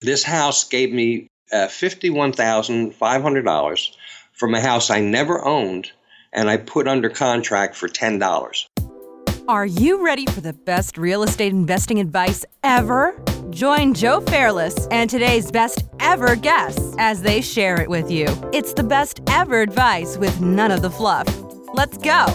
This house gave me uh, $51,500 from a house I never owned and I put under contract for $10. Are you ready for the best real estate investing advice ever? Join Joe Fairless and today's best ever guests as they share it with you. It's the best ever advice with none of the fluff. Let's go.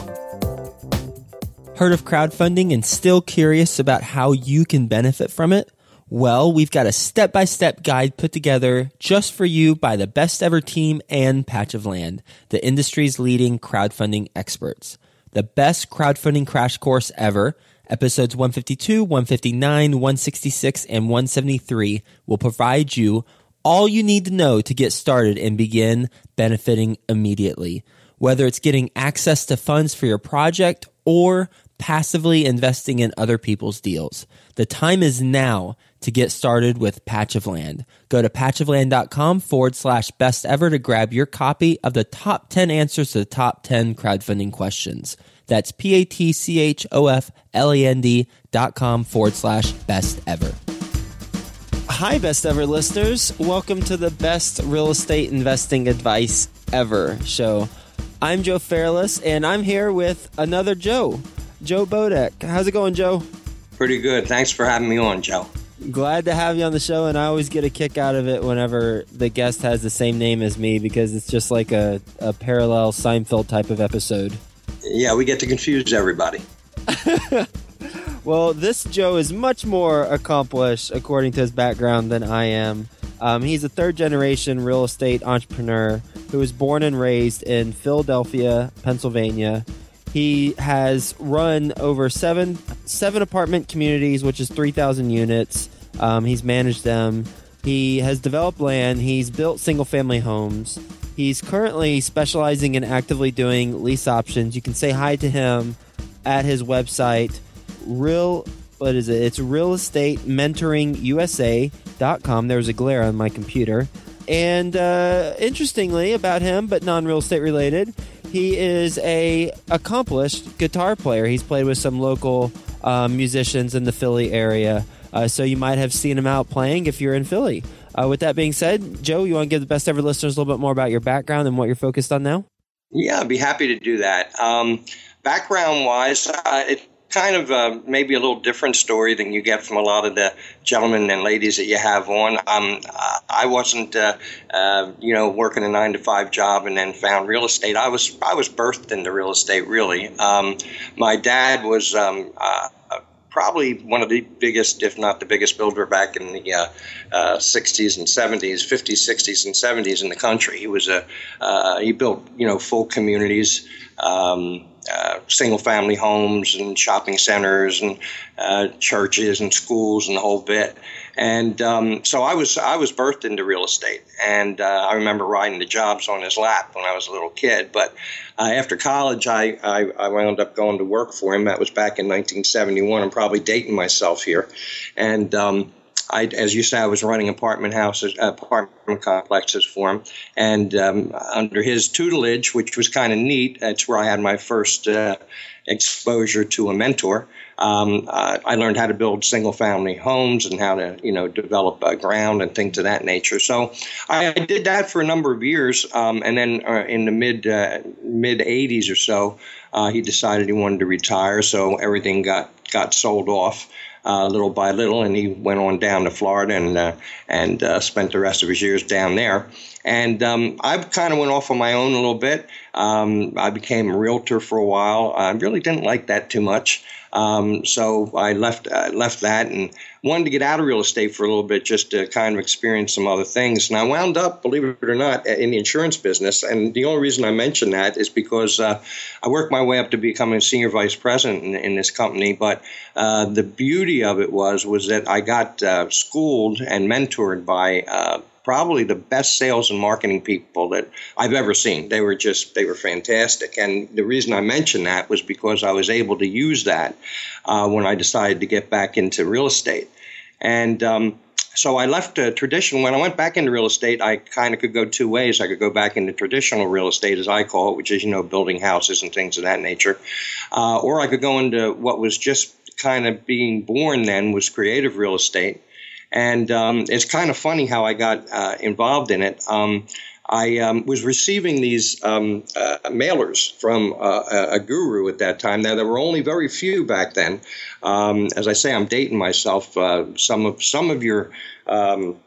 Heard of crowdfunding and still curious about how you can benefit from it? Well, we've got a step by step guide put together just for you by the best ever team and Patch of Land, the industry's leading crowdfunding experts the best crowdfunding crash course ever. Episodes 152, 159, 166, and 173 will provide you all you need to know to get started and begin benefiting immediately. Whether it's getting access to funds for your project or passively investing in other people's deals. The time is now to get started with Patch of Land. Go to patchofland.com forward slash best ever to grab your copy of the top 10 answers to the top 10 crowdfunding questions. That's P A T C H O F L A N D dot com forward slash best ever. Hi, best ever listeners. Welcome to the best real estate investing advice ever show. I'm Joe Fairless, and I'm here with another Joe, Joe Bodak. How's it going, Joe? Pretty good. Thanks for having me on, Joe. Glad to have you on the show, and I always get a kick out of it whenever the guest has the same name as me because it's just like a, a parallel Seinfeld type of episode. Yeah, we get to confuse everybody. well, this Joe is much more accomplished, according to his background, than I am. Um, he's a third generation real estate entrepreneur who was born and raised in Philadelphia, Pennsylvania. He has run over seven seven apartment communities, which is three thousand units. Um, he's managed them. He has developed land. He's built single family homes. He's currently specializing in actively doing lease options. You can say hi to him at his website, real what is it? It's real estate mentoring USA.com. There's a glare on my computer. And uh, interestingly about him, but non real estate related, he is a accomplished guitar player. He's played with some local um, musicians in the Philly area. Uh, so you might have seen him out playing if you're in Philly. Uh, with that being said, Joe, you want to give the best ever listeners a little bit more about your background and what you're focused on now? Yeah, I'd be happy to do that. Um, background wise, uh, it kind of uh, maybe a little different story than you get from a lot of the gentlemen and ladies that you have on. Um, I wasn't, uh, uh, you know, working a nine to five job and then found real estate. I was I was birthed into real estate. Really, um, my dad was. Um, uh, probably one of the biggest, if not the biggest builder back in the uh, uh, 60s and 70s, 50s, 60s, and 70s in the country. He was a uh, he built you know full communities. Um, uh, single family homes and shopping centers and uh, churches and schools and the whole bit. And um, so I was I was birthed into real estate, and uh, I remember riding the jobs on his lap when I was a little kid. But uh, after college, I, I, I wound up going to work for him. That was back in 1971. I'm probably dating myself here, and um, I, as you say, I was running apartment houses, apartment complexes for him, and um, under his tutelage, which was kind of neat. That's where I had my first uh, exposure to a mentor. Um, uh, I learned how to build single-family homes and how to, you know, develop uh, ground and things of that nature. So I, did that for a number of years, um, and then uh, in the mid uh, mid '80s or so, uh, he decided he wanted to retire. So everything got got sold off uh, little by little, and he went on down to Florida and uh, and uh, spent the rest of his years down there. And um, I kind of went off on my own a little bit. Um, I became a realtor for a while. I really didn't like that too much. Um, so I left uh, left that and wanted to get out of real estate for a little bit just to kind of experience some other things. And I wound up, believe it or not, in the insurance business. And the only reason I mention that is because uh, I worked my way up to becoming senior vice president in, in this company. But uh, the beauty of it was was that I got uh, schooled and mentored by uh, probably the best sales and marketing people that I've ever seen. They were just they were fantastic, and the reason I mentioned that was because I was able to use that uh, when I decided to get back into real estate, and. Um, so I left uh, traditional. When I went back into real estate, I kind of could go two ways. I could go back into traditional real estate, as I call it, which is you know building houses and things of that nature, uh, or I could go into what was just kind of being born then was creative real estate, And um, it's kind of funny how I got uh, involved in it. Um, I um, was receiving these um, uh, mailers from uh, a guru at that time. Now there were only very few back then. Um, as I say, I'm dating myself. Uh, some of some of your um,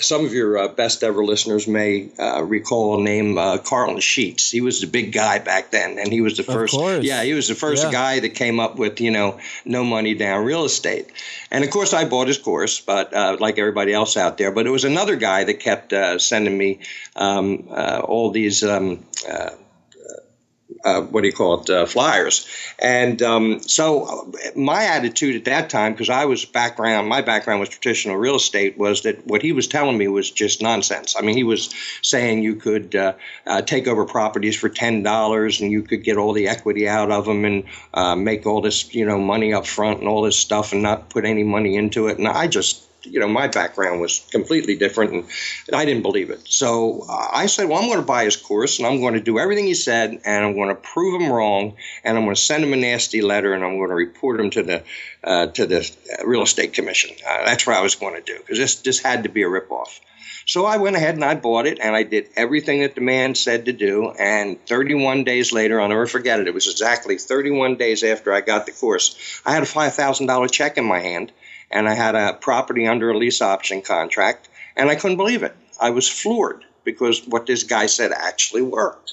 some of your uh, best ever listeners may uh, recall a name uh, Carleton Sheets. He was the big guy back then, and he was the first. Yeah, he was the first yeah. guy that came up with you know no money down real estate. And of course, I bought his course, but uh, like everybody else out there. But it was another guy that kept uh, sending me um, uh, all these. Um, uh, what do you call it, uh, flyers. And um, so my attitude at that time, because I was background, my background was traditional real estate, was that what he was telling me was just nonsense. I mean, he was saying you could uh, uh take over properties for ten dollars and you could get all the equity out of them and uh, make all this, you know, money up front and all this stuff and not put any money into it. And I just you know, my background was completely different, and, and I didn't believe it. So uh, I said, well, I'm going to buy his course, and I'm going to do everything he said, and I'm going to prove him wrong, and I'm going to send him a nasty letter, and I'm going to report him to the uh, to the real estate commission. Uh, that's what I was going to do because this this had to be a ripoff. So I went ahead and I bought it, and I did everything that the man said to do. And 31 days later, I'll never forget it. It was exactly 31 days after I got the course. I had a $5,000 check in my hand and I had a property under a lease option contract, and I couldn't believe it. I was floored because what this guy said actually worked.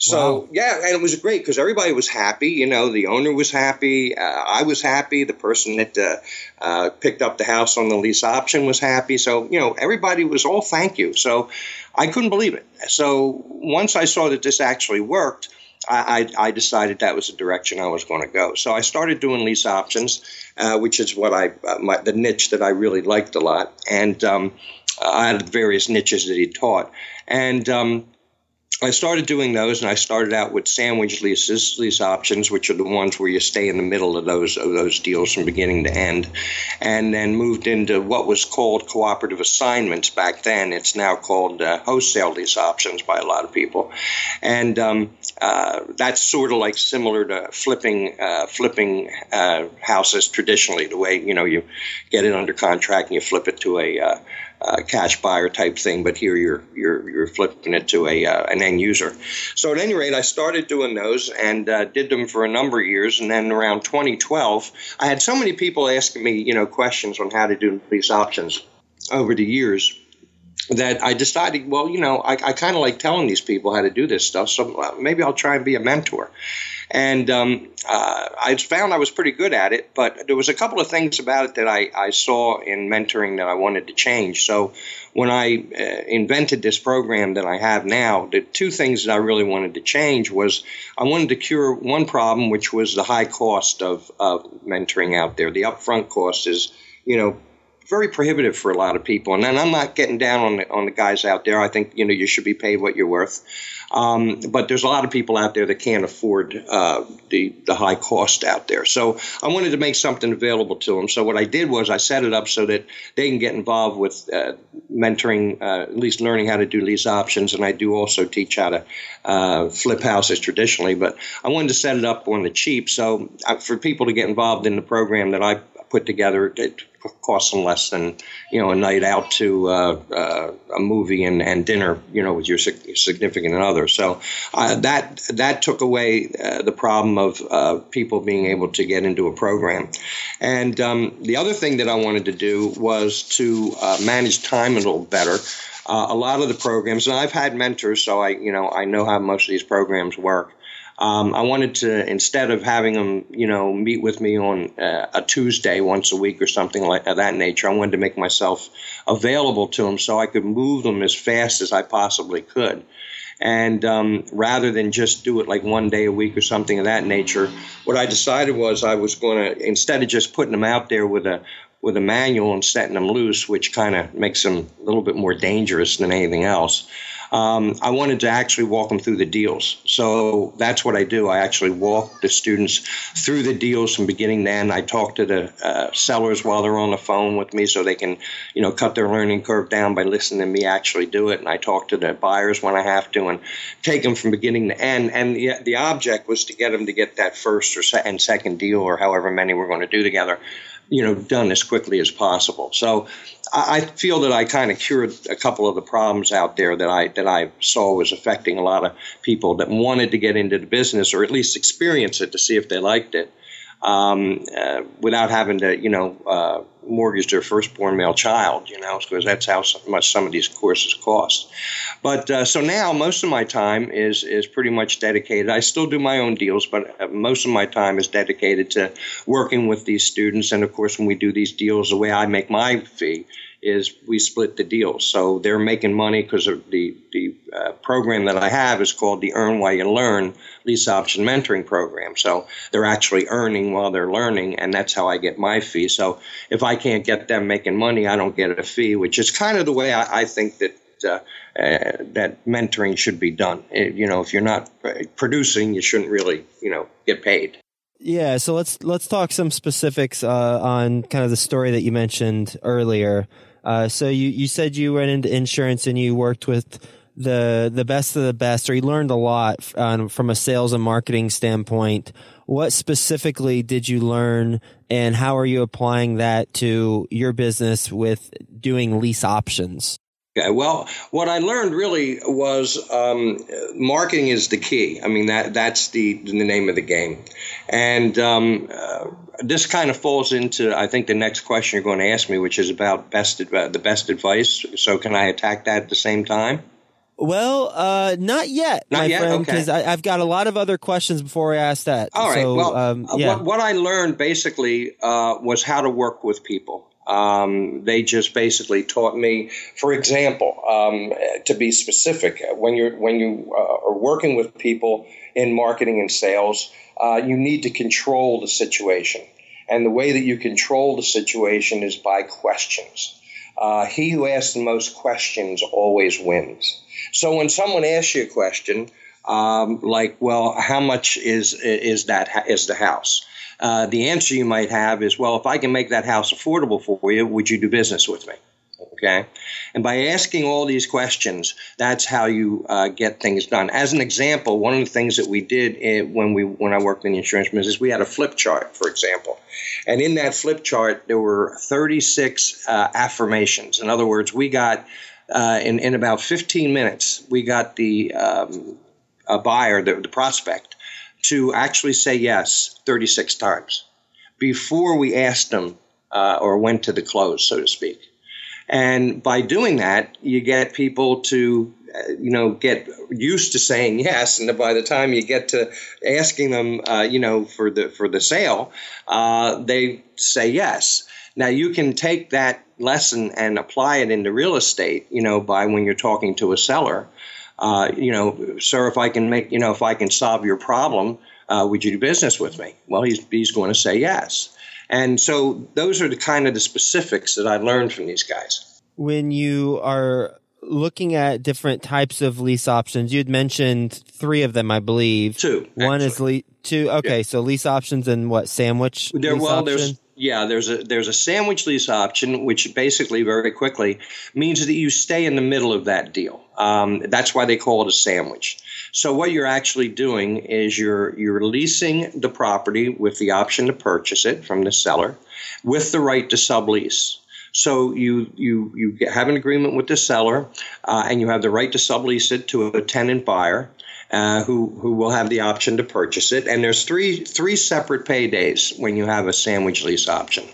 So wow. yeah, and it was great because everybody was happy. You know, the owner was happy. Uh, I was happy. The person that uh, uh, picked up the house on the lease option was happy. So you know, everybody was all thank you. So I couldn't believe it. So once I saw that this actually worked, I, I, decided that was the direction I was going to go. So I started doing lease options, uh, which is what I uh, my, the niche that I really liked a lot, and um, I had various niches that he taught, and um, I started doing those, and I started out with sandwich leases, lease options, which are the ones where you stay in the middle of those of those deals from beginning to end, and then moved into what was called cooperative assignments back then. It's now called uh, wholesale lease options by a lot of people, and um, uh, that's sort of like similar to flipping uh, flipping uh, houses traditionally. The way you know you get it under contract and you flip it to a uh, cash buyer type thing, but here you're you're you're flipping it to a uh, an end user. So at any rate, I started doing those and uh, did them for a number of years, and then around 2012, I had so many people asking me, you know, questions on how to do these options over the years that I decided, well, you know, I, I kind of like telling these people how to do this stuff, so maybe I'll try and be a mentor. And um, uh, I found I was pretty good at it, but there was a couple of things about it that I, I saw in mentoring that I wanted to change. So when I uh, invented this program that I have now, the two things that I really wanted to change was I wanted to cure one problem, which was the high cost of, of mentoring out there. The upfront cost is, you know, very prohibitive for a lot of people. And I'm not getting down on the, on the guys out there. I think you know you should be paid what you're worth. Um, but there's a lot of people out there that can't afford uh, the the high cost out there. So I wanted to make something available to them. So what I did was I set it up so that they can get involved with uh, mentoring, uh, at least learning how to do lease options. And I do also teach how to uh, flip houses traditionally. But I wanted to set it up on the cheap. So uh, for people to get involved in the program that I put together, it costs them less than you know a night out to uh, uh, a movie and, and dinner you know with your significant other. So uh, that that took away uh, the problem of uh, people being able to get into a program. And um, the other thing that I wanted to do was to uh, manage time a little better. A lot of the programs and I've had mentors so I you know I know how most of these programs work um, I wanted to instead of having them, you know, meet with me on uh, a Tuesday once a week or something like that nature. I wanted to make myself available to them so I could move them as fast as I possibly could. And um, rather than just do it like one day a week or something of that nature, what I decided was I was going to instead of just putting them out there with a with a manual and setting them loose, which kind of makes them a little bit more dangerous than anything else um, I wanted to actually walk them through the deals. So that's what I do. I actually walk the students through the deals from beginning to end. I talk to the uh, sellers while they're on the phone with me so they can, you know, cut their learning curve down by listening to me actually do it. And I talk to the buyers when I have to and take them from beginning to end. And the, the object was to get them to get that first or se- and second deal or however many we're going to do together you know, done as quickly as possible. So I feel that I kind of cured a couple of the problems out there that I that I saw was affecting a lot of people that wanted to get into the business or at least experience it to see if they liked it um, uh, without having to, you know, uh, mortgage their firstborn male child, you know, because that's how much some of these courses cost. But uh, so now most of my time is is pretty much dedicated. I still do my own deals, but uh, most of my time is dedicated to working with these students. And of course, when we do these deals, the way I make my fee is we split the deal. So they're making money because the the uh, program that I have is called the Earn While You Learn lease option mentoring program. So they're actually earning while they're learning, and that's how I get my fee. So if I can't get them making money, I don't get a fee, which is kind of the way I, I think that. Uh, uh, that mentoring should be done. It, you know, if you're not producing, you shouldn't really, you know, get paid. Yeah, so let's let's talk some specifics uh, on kind of the story that you mentioned earlier. Uh, so you, you said you went into insurance and you worked with the the best of the best, or you learned a lot um, from a sales and marketing standpoint. What specifically did you learn, and how are you applying that to your business with doing lease options? Okay, well, what I learned really was um, marketing is the key. I mean that that's the the name of the game, and um, uh, this kind of falls into I think the next question you're going to ask me, which is about best uh, the best advice. So can I attack that at the same time? Well, uh, not yet, not my yet? friend, because okay. I've got a lot of other questions before I ask that. All right. So, well, um, uh, yeah. what, what, I learned basically uh, was how to work with people. Um, they just basically taught me, for example, um, to be specific, when you're when you uh, are working with people in marketing and sales, uh, you need to control the situation, and the way that you control the situation is by questions. Uh, he who asks the most questions always wins. So when someone asks you a question, um, like, "Well, how much is is that is the house?" Uh, the answer you might have is, well, if I can make that house affordable for you, would you do business with me? Okay. And by asking all these questions, that's how you uh, get things done. As an example, one of the things that we did in, when we when I worked in the insurance business, we had a flip chart, for example, and in that flip chart there were 36 uh, affirmations. In other words, we got uh, in in about 15 minutes, we got the um, a buyer, the, the prospect, to actually say yes 36 times before we asked them uh, or went to the close, so to speak. And by doing that, you get people to, uh, you know, get used to saying yes. And by the time you get to asking them, uh, you know, for the for the sale, uh, they say yes. Now you can take that lesson and apply it into real estate, you know, by when you're talking to a seller uh, you know, sir, if I can make, you know, if I can solve your problem, uh, would you do business with me? Well, he's, he's going to say yes. And so those are the kind of the specifics that I learned from these guys. When you are looking at different types of lease options, you had mentioned three of them, I believe. Two. One actually. is lease. Two. Okay, yeah. so lease options and what sandwich? There, lease well, option? there's yeah, there's a there's a sandwich lease option, which basically very quickly means that you stay in the middle of that deal. Um, that's why they call it a sandwich. So what you're actually doing is you're you're leasing the property with the option to purchase it from the seller, with the right to sublease. So you you you have an agreement with the seller, uh, and you have the right to sublease it to a tenant buyer uh, who who will have the option to purchase it. And there's three three separate paydays when you have a sandwich lease option.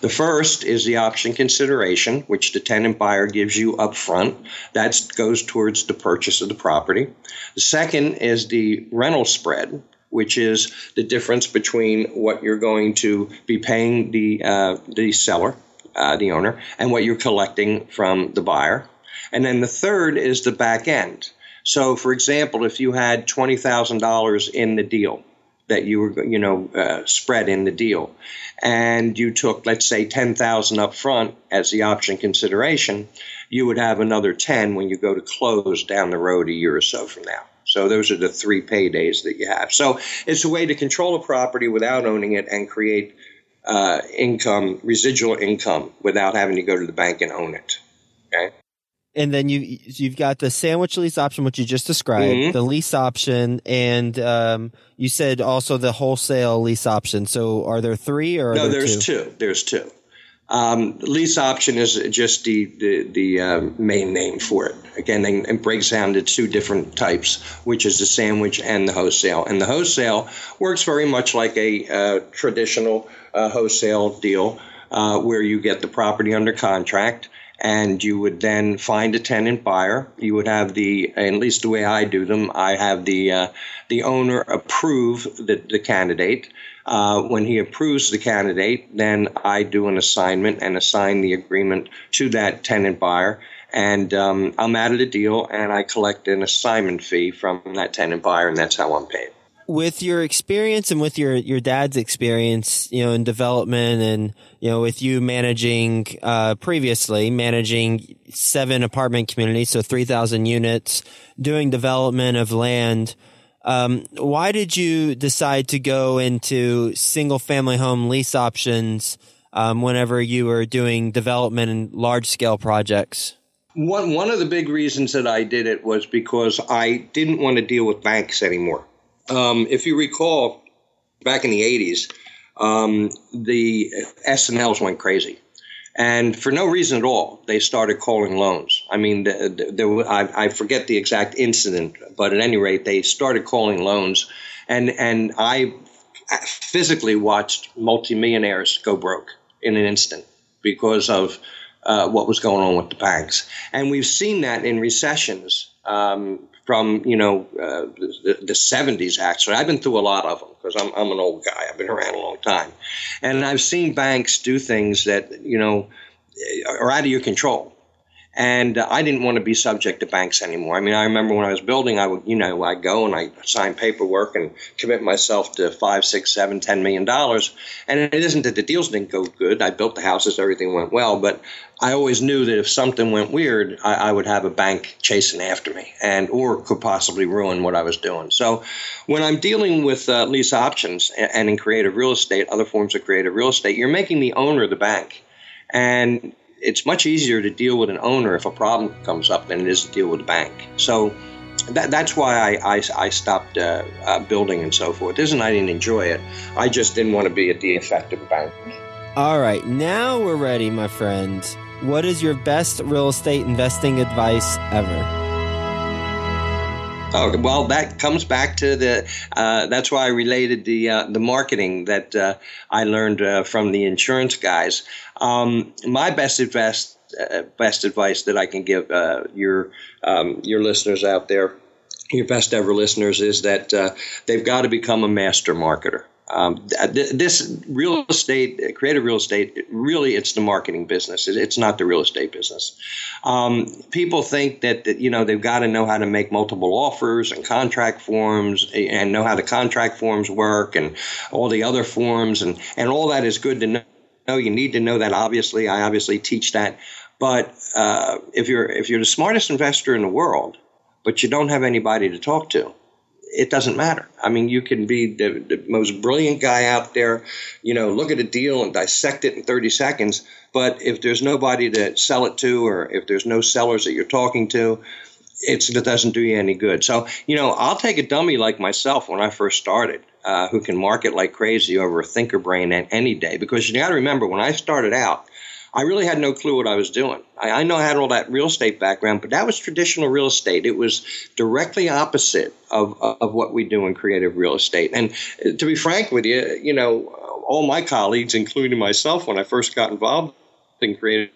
The first is the option consideration, which the tenant buyer gives you up front. That goes towards the purchase of the property. The second is the rental spread, which is the difference between what you're going to be paying the uh, the seller, uh, the owner, and what you're collecting from the buyer. And then the third is the back end. So, for example, if you had twenty thousand dollars in the deal that you were, you know, uh, spread in the deal, and you took, let's say, ten thousand up front as the option consideration, you would have another ten when you go to close down the road a year or so from now. So those are the three paydays that you have. So it's a way to control a property without owning it and create uh, income, residual income, without having to go to the bank and own it. Okay. And then you you've got the sandwich lease option, which you just described, mm-hmm. the lease option, and um, you said also the wholesale lease option. So, are there three or no? There there's two? two. There's two. Um, lease option is just the the, the uh, main name for it. Again, it breaks down to two different types, which is the sandwich and the wholesale. And the wholesale works very much like a uh, traditional uh, wholesale deal, uh, where you get the property under contract and you would then find a tenant buyer. You would have the, at least the way I do them, I have the uh, the owner approve the, the candidate. Uh, when he approves the candidate, then I do an assignment and assign the agreement to that tenant buyer. And um, I'm out of the deal, and I collect an assignment fee from that tenant buyer, and that's how I'm paid with your experience and with your your dad's experience, you know, in development and you know, with you managing uh, previously managing seven apartment communities, so three thousand units, doing development of land. Um, why did you decide to go into single family home lease options um, whenever you were doing development and large scale projects? One one of the big reasons that I did it was because I didn't want to deal with banks anymore. Um, if you recall, back in the 80s, um, the S&Ls went crazy. And for no reason at all, they started calling loans. I mean, there, I, I forget the exact incident, but at any rate, they started calling loans. And, and I physically watched multimillionaires go broke in an instant because of uh, what was going on with the banks. And we've seen that in recessions um, from you know uh, the, the, 70s actually. I've been through a lot of them because I'm, I'm an old guy. I've been around a long time. And i've seen banks do things that you know are out of your control and I didn't want to be subject to banks anymore. I mean, I remember when I was building, I would, you know, I go and I sign paperwork and commit myself to five, six, seven, ten million dollars. And it isn't that the deals didn't go good. I built the houses, everything went well, but I always knew that if something went weird, I, I would have a bank chasing after me, and or could possibly ruin what I was doing. So, when I'm dealing with uh, lease options and, and in creative real estate, other forms of creative real estate, you're making the owner the bank. And it's much easier to deal with an owner if a problem comes up than it is to deal with a bank. So that, that's why I, I, I stopped uh, uh, building and so forth. It isn't I didn't enjoy it. I just didn't want to be at the effective bank. All right, now we're ready, my friends. What is your best real estate investing advice ever? Oh, well, that comes back to the. Uh, that's why I related the uh, the marketing that uh, I learned uh, from the insurance guys. Um, my best advice, uh, best advice that I can give uh, your um, your listeners out there, your best ever listeners, is that they've got to become a master marketer. Um, this real estate, creative real estate, really, it's the marketing business. It's not the real estate business. Um, people think that, that you know they've got to know how to make multiple offers and contract forms and know how the contract forms work and all the other forms and and all that is good to know. You need to know that. Obviously, I obviously teach that. But uh, if you're if you're the smartest investor in the world, but you don't have anybody to talk to, it doesn't matter. I mean, you can be the, the, most brilliant guy out there, you know, look at a deal and dissect it in 30 seconds. But if there's nobody to sell it to, or if there's no sellers that you're talking to, it's, it doesn't do you any good. So, you know, I'll take a dummy like myself when I first started, uh, who can market like crazy over a thinker brain any day. Because you got to remember, when I started out, I really had no clue what I was doing. I, I, know I had all that real estate background, but that was traditional real estate. It was directly opposite of, of what we do in creative real estate. And uh, to be frank with you, you know, all my colleagues, including myself, when I first got involved in creative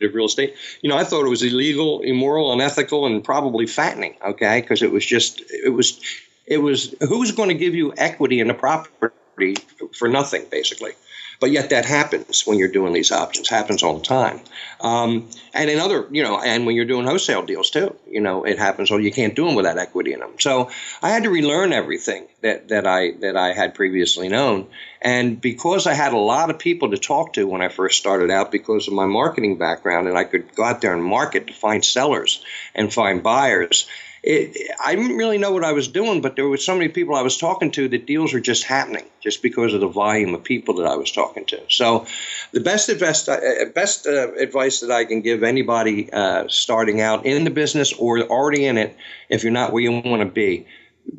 real estate, you know, I thought it was illegal, immoral, unethical, and probably fattening. Okay, because it was just, it was, it was who's going to give you equity in the property for nothing, basically. But yet that happens when you're doing these options, happens all the time. Um, and in other, you know, and when you're doing wholesale deals too, you know, it happens. Or you can't do them without equity in them. So I had to relearn everything that, that I that I had previously known. And because I had a lot of people to talk to when I first started out, because of my marketing background, and I could go out there and market to find sellers and find buyers it, I didn't really know what I was doing, but there were so many people I was talking to that deals were just happening just because of the volume of people that I was talking to. So, the best best uh, best uh, advice that I can give anybody uh, starting out in the business or already in it, if you're not where you want to be,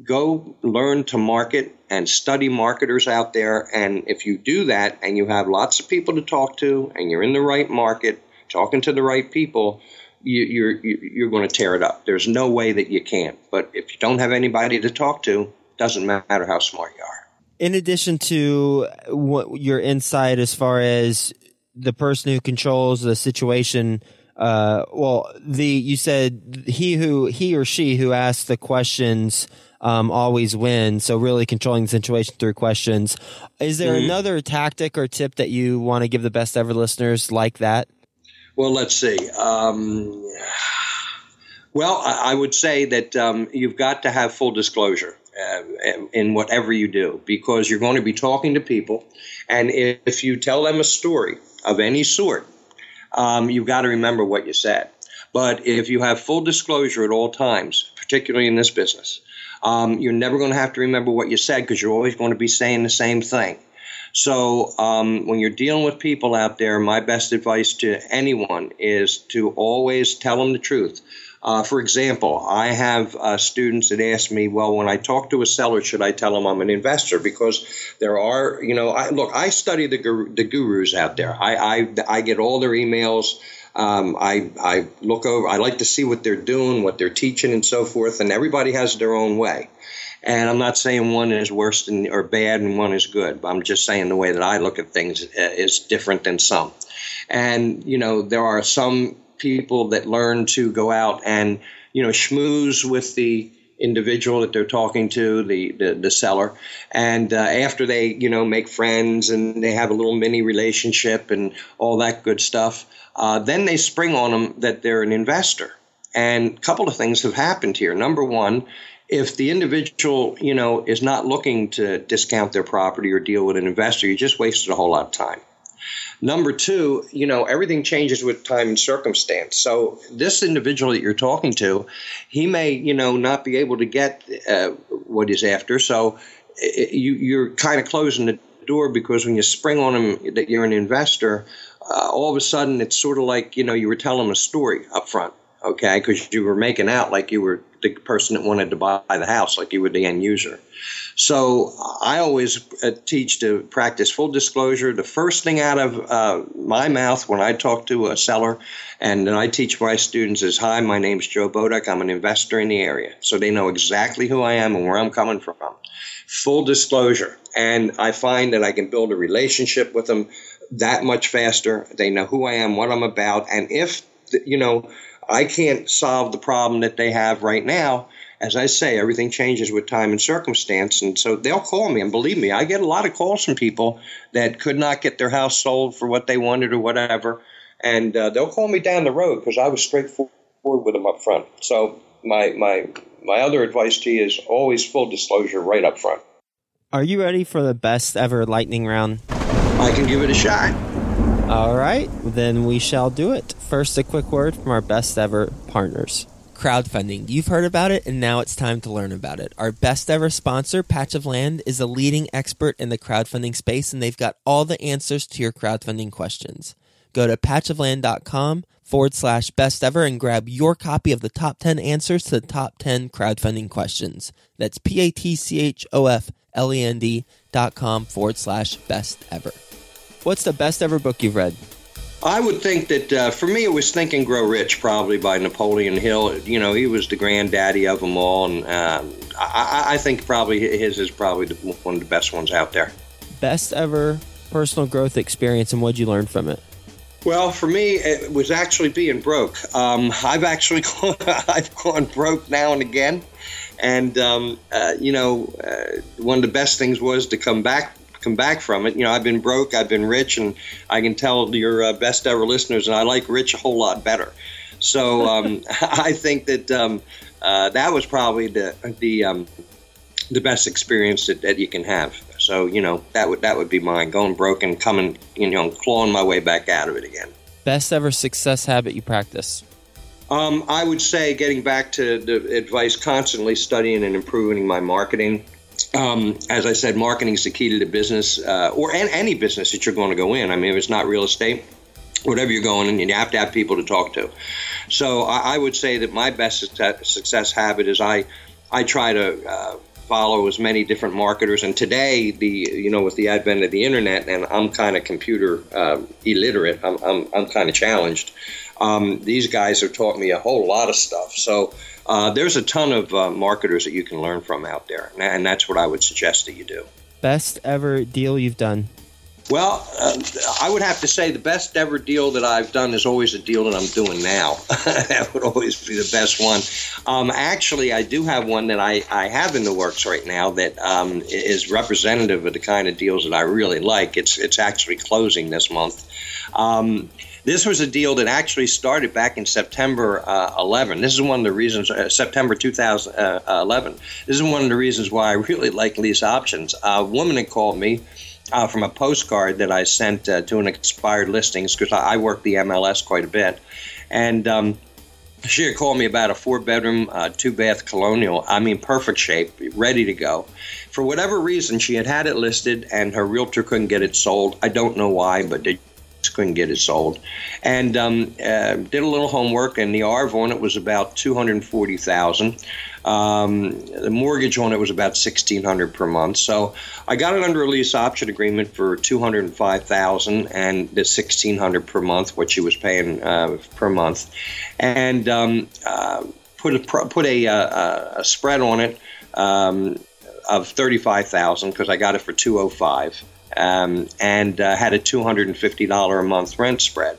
go learn to market and study marketers out there. And if you do that, and you have lots of people to talk to, and you're in the right market, talking to the right people you, you're you're going to tear it up. There's no way that you can't. But if you don't have anybody to talk to, doesn't matter how smart you are. In addition to what your insight as far as the person who controls the situation, uh, well, the you said he who he or she who asks the questions um, always wins. So really controlling the situation through questions. Is there mm-hmm. another tactic or tip that you want to give the best ever listeners like that? Well, let's see. Um, well, I, I, would say that um, you've got to have full disclosure. Uh, in whatever you do, because you're going to be talking to people, and if you tell them a story of any sort, um, you've got to remember what you said. But if you have full disclosure at all times, particularly in this business, um, you're never going to have to remember what you said because you're always going to be saying the same thing. So um, when you're dealing with people out there, my best advice to anyone is to always tell them the truth. Uh, for example, I have uh, students that ask me, well, when I talk to a seller, should I tell them I'm an investor? Because there are, you know, I, look, I study the, guru, the gurus out there. I, I, I get all their emails. Um, I, I look over, I like to see what they're doing, what they're teaching, and so forth. And everybody has their own way. And I'm not saying one is worse than or bad and one is good. But I'm just saying the way that I look at things uh, is different than some. And you know, there are some people that learn to go out and you know schmooze with the individual that they're talking to, the the, the seller, and uh, after they you know make friends and they have a little mini relationship and all that good stuff, uh, then they spring on them that they're an investor. And a couple of things have happened here. Number one, if the individual, you know, is not looking to discount their property or deal with an investor, you just wasted a whole lot of time. Number two, you know, everything changes with time and circumstance. So this individual that you're talking to, he may, you know, not be able to get uh, what he's after. So it, you, you're kind of closing the door because when you spring on him that you're an investor, uh, all of a sudden it's sort of like, you know, you were telling him a story up front okay? Because you were making out like you were the person that wanted to buy the house, like you were the end user. So I always uh, teach to practice full disclosure. The first thing out of uh, my mouth when I talk to a seller, and I teach my students is, "Hi, my name's Joe Bodak. I'm an investor in the area," so they know exactly who I am and where I'm coming from. Full disclosure, and I find that I can build a relationship with them that much faster. They know who I am, what I'm about, and if you know I can't solve the problem that they have right now. As I say, everything changes with time and circumstance. And so they'll call me. And believe me, I get a lot of calls from people that could not get their house sold for what they wanted or whatever. And uh, they'll call me down the road because I was straightforward with them up front. So my, my, my other advice to you is always full disclosure right up front. Are you ready for the best ever lightning round? I can give it a shot. All right, then we shall do it. First, a quick word from our best ever partners. Crowdfunding. You've heard about it, and now it's time to learn about it. Our best ever sponsor, Patch of Land, is a leading expert in the crowdfunding space, and they've got all the answers to your crowdfunding questions. Go to patchofland.com forward slash best ever and grab your copy of the top 10 answers to the top 10 crowdfunding questions. That's P A T C H O F L E N D dot com forward slash best ever. What's the best ever book you've read? I would think that uh, for me, it was Think and Grow Rich, probably by Napoleon Hill. You know, he was the granddaddy of them all, and um, I, I, think probably his is probably the, one of the best ones out there. Best ever personal growth experience, and what'd you learn from it? Well, for me, it was actually being broke. Um, I've actually gone, I've gone broke now and again, and um, uh, you know, uh, one of the best things was to come back come back from it. You know, I've been broke, I've been rich, and I can tell your uh, best ever listeners, and I like rich a whole lot better. So um, I think that um, uh, that was probably the the um, the best experience that, that you can have. So you know that would that would be mine. Going broke and coming, you know, clawing my way back out of it again. Best ever success habit you practice. Um, I would say, getting back to the advice, constantly studying and improving my marketing. Um, as I said, marketing is the key to the business, uh, or any business that you're going to go in. I mean, if it's not real estate, whatever you're going in, you have to have people to talk to. So I, I would say that my best success, success, habit is I I try to uh, follow as many different marketers. And today, the you know, with the advent of the internet, and I'm kind of computer uh, illiterate, I'm, I'm, I'm kind of challenged. Um, these guys have taught me a whole lot of stuff. So uh, there's a ton of uh, marketers that you can learn from out there, and that's what I would suggest that you do. Best ever deal you've done? Well, uh, I would have to say the best ever deal that I've done is always a deal that I'm doing now. that would always be the best one. Um, actually, I do have one that I, I have in the works right now that um, is representative of the kind of deals that I really like. It's it's actually closing this month. Um, this was a deal that actually started back in September uh, 11. This is one of the reasons, uh, September 2011. Uh, this is one of the reasons why I really like lease options. A woman had called me uh, from a postcard that I sent uh, to an expired listings because I, I, work the MLS quite a bit, and um, she had called me about a four bedroom, uh, two bath colonial. I mean, perfect shape, ready to go. For whatever reason, she had had it listed, and her realtor couldn't get it sold. I don't know why, but they couldn't get it sold. And um, uh, did a little homework, and the ARV on it was about two hundred forty thousand. Um, the mortgage on it was about sixteen hundred per month. So I got it under a lease option agreement for two hundred and five thousand and the sixteen hundred per month, what she was paying uh, per month, and um, uh, put a put a, uh, a spread on it um, of thirty five thousand because I got it for two oh five. Um, and uh, had a $250 a month rent spread.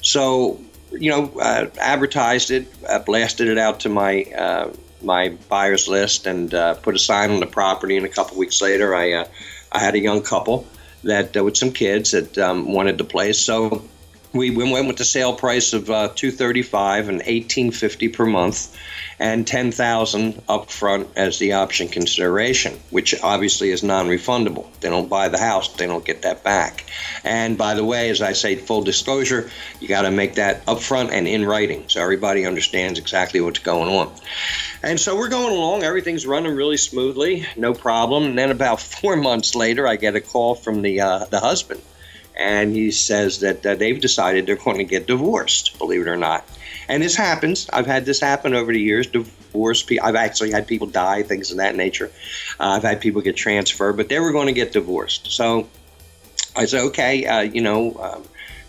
So, you know, uh, advertised it, uh, blasted it out to my uh, my buyers list and put a sign on the property. And a couple weeks later, I I had a young couple that with some kids that um, wanted the place. So we went with the sale price of uh, 235 and 1850 per month and 10000 up front as the option consideration which obviously is non-refundable. They don't buy the house they don't get that back. And by the way as i say full disclosure you got to make that up front and in writing so everybody understands exactly what's going on. And so we're going along everything's running really smoothly no problem. And then about four months later i get a call from the uh, the husband and he says that uh, they've decided they're going to get divorced, believe it or not. And this happens. I've had this happen over the years. Divorce. I've actually had people die, things of that nature. Uh, I've had people get transferred, but they were going to get divorced. So I said, okay, uh, you know. Um,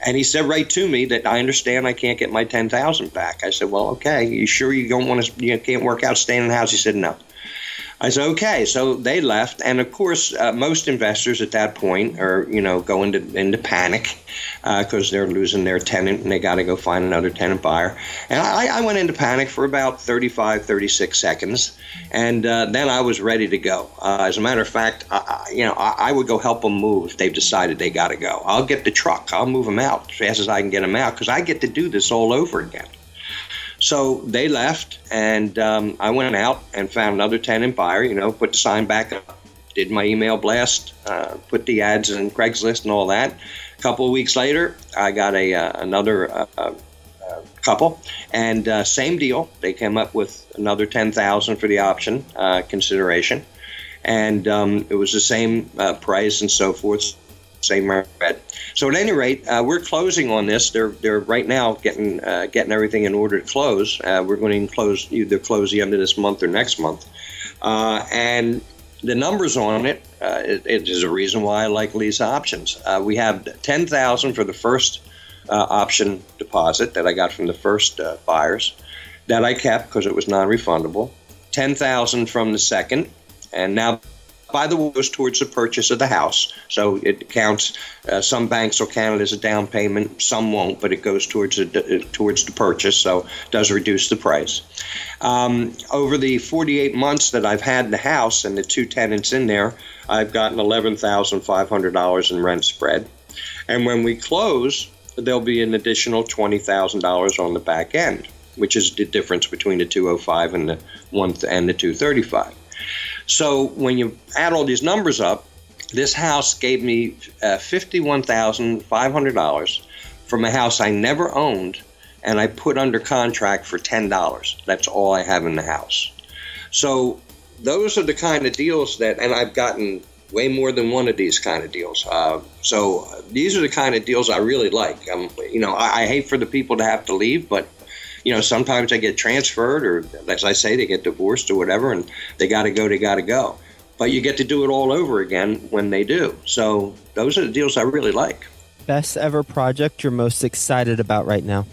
and he said right to me that I understand I can't get my ten thousand back. I said, well, okay. You sure you don't want to? You can't work out staying in the house? He said, no. I said, okay. So they left, and of course, uh, most investors at that point are, you know, going into into panic because uh, they're losing their tenant and they got to go find another tenant buyer. And I, I, went into panic for about 35, 36 seconds, and uh, then I was ready to go. Uh, as a matter of fact, I, you know, I, I, would go help them move if they've decided they got to go. I'll get the truck. I'll move them out as fast as I can get them out because I get to do this all over again. So they left, and um, I went out and found another tenant buyer. You know, put the sign back up, did my email blast, uh, put the ads in Craigslist and all that. A couple of weeks later, I got a uh, another uh, uh couple, and uh, same deal. They came up with another ten thousand for the option uh, consideration, and um, it was the same price and so forth same red. So at any rate, uh, we're closing on this. They're they're right now getting uh, getting everything in order to close. Uh, we're going to close either close the end of this month or next month, uh, and the numbers on it, uh, it, it is a reason why I like lease options. Uh, we have ten thousand for the first option deposit that I got from the first buyers that I kept because it was non-refundable. Ten thousand from the second, and now by the way, goes towards the purchase of the house. So it counts. Uh, some banks will count it as a down payment, some won't, but it goes towards the, towards the purchase, so it does reduce the price. Um, over the 48 months that I've had the house and the two tenants in there, I've gotten $11,500 in rent spread. And when we close, there'll be an additional $20,000 on the back end, which is the difference between the 205 and the one and the 235. So when you add all these numbers up, this house gave me uh, $51,500 from a house I never owned and I put under contract for $10. That's all I have in the house. So those are the kind of deals that, and I've gotten way more than one of these kind of deals. Uh, so these are the kind of deals I really like. You know, I, I hate for the people to have to leave, but you know, sometimes they get transferred or, as I say, they get divorced or whatever, and they got to go, they got to go. But you get to do it all over again when they do. So those are the deals I really like. Best ever project you're most excited about right now?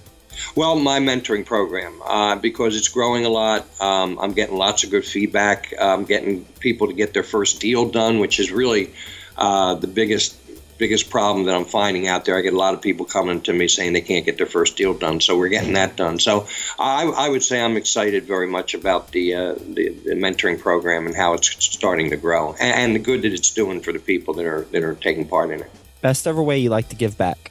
Well, my mentoring program, uh, because it's growing a lot. Um, I'm getting lots of good feedback. I'm getting people to get their first deal done, which is really uh, the biggest biggest problem that I'm finding out there. I get a lot of people coming to me saying they can't get their first deal done, so we're getting that done. So I, I would say I'm excited very much about the, uh, the, the mentoring program and how it's starting to grow, and, and the good that it's doing for the people that are that are taking part in it. Best ever way you like to give back?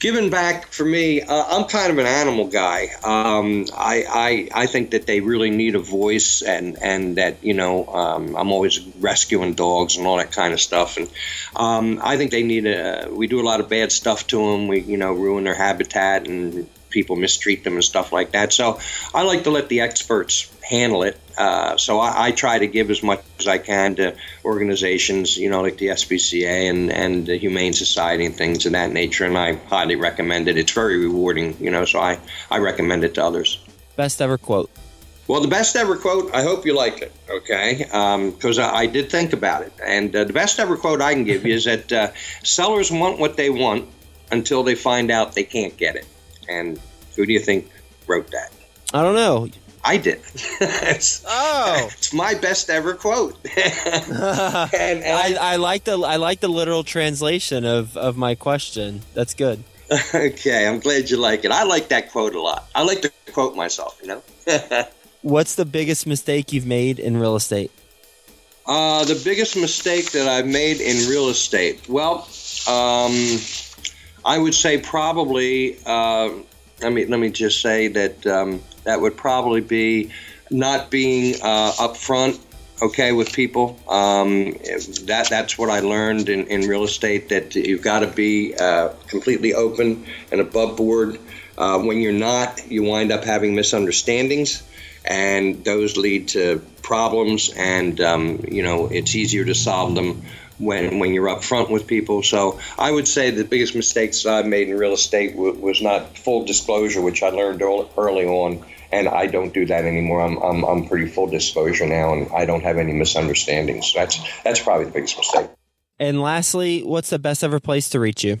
Giving back for me, uh, I'm kind of an animal guy. Um, I, I I think that they really need a voice, and and that you know um, I'm always rescuing dogs and all that kind of stuff, and um, I think they need a. We do a lot of bad stuff to them. We you know ruin their habitat and people mistreat them and stuff like that. So I like to let the experts handle it. Uh, so I, I, try to give as much as I can to organizations, you know, like the SPCA and, and the Humane Society and things of that nature. And I highly recommend it. It's very rewarding, you know, so I, I recommend it to others. Best ever quote. Well, the best ever quote, I hope you like it, okay? Because um, I, I, did think about it. And uh, the best ever quote I can give you is that uh, sellers want what they want until they find out they can't get it. And who do you think wrote that? I don't know. I did. it's, oh, it's my best ever quote. and, and I, I, like the I like the literal translation of of my question. That's good. Okay, I'm glad you like it. I like that quote a lot. I like to quote myself. You know. What's the biggest mistake you've made in real estate? Uh, the biggest mistake that I've made in real estate. Well, um, I would say probably. Uh, let me let me just say that um, that would probably be not being uh, upfront okay with people. Um, that that's what I learned in, in real estate that you've got to be uh, completely open and above board. Uh, when you're not, you wind up having misunderstandings, and those lead to problems. And um, you know it's easier to solve them when when you're up front with people. So I would say the biggest mistakes I've made in real estate w- was not full disclosure, which I learned early on, and I don't do that anymore. I'm, I'm I'm pretty full disclosure now, and I don't have any misunderstandings. That's that's probably the biggest mistake. And lastly, what's the best ever place to reach you?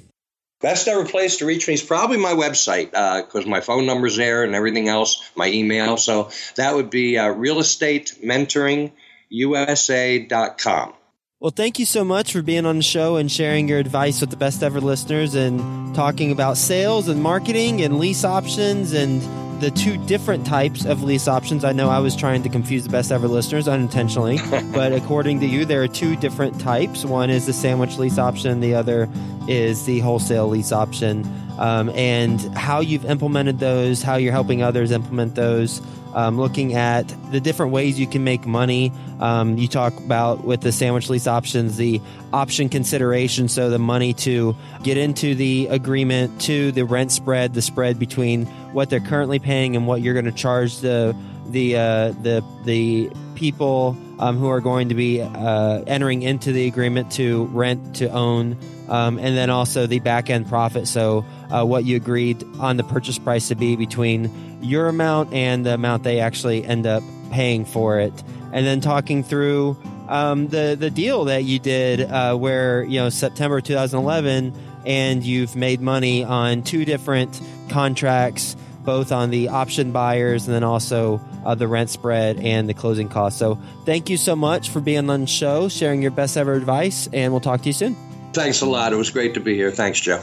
Best ever place to reach me is probably my website because uh, my phone number's there and everything else, my email. So that would be uh, realestatementoringusa.com. Well, thank you so much for being on the show and sharing your advice with the best ever listeners and talking about sales and marketing and lease options and the two different types of lease options. I know I was trying to confuse the best ever listeners unintentionally, but according to you, there are two different types. One is the sandwich lease option, the other is the wholesale lease option. Um, and how you've implemented those, how you're helping others implement those um, looking at the different ways you can make money. Um, you talk about with the sandwich lease options, the option consideration, so the money to get into the agreement, to the rent spread, the spread between what they're currently paying and what you're going to charge the the uh, the the people um, who are going to be uh, entering into the agreement to rent to own, um, and then also the back end profit. So uh, what you agreed on the purchase price to be between your amount and the amount they actually end up paying for it, and then talking through um, the the deal that you did uh, where you know September 2011, and you've made money on two different contracts, both on the option buyers and then also uh, the rent spread and the closing costs. So thank you so much for being on the show, sharing your best ever advice, and we'll talk to you soon. Thanks a lot. It was great to be here. Thanks, Joe.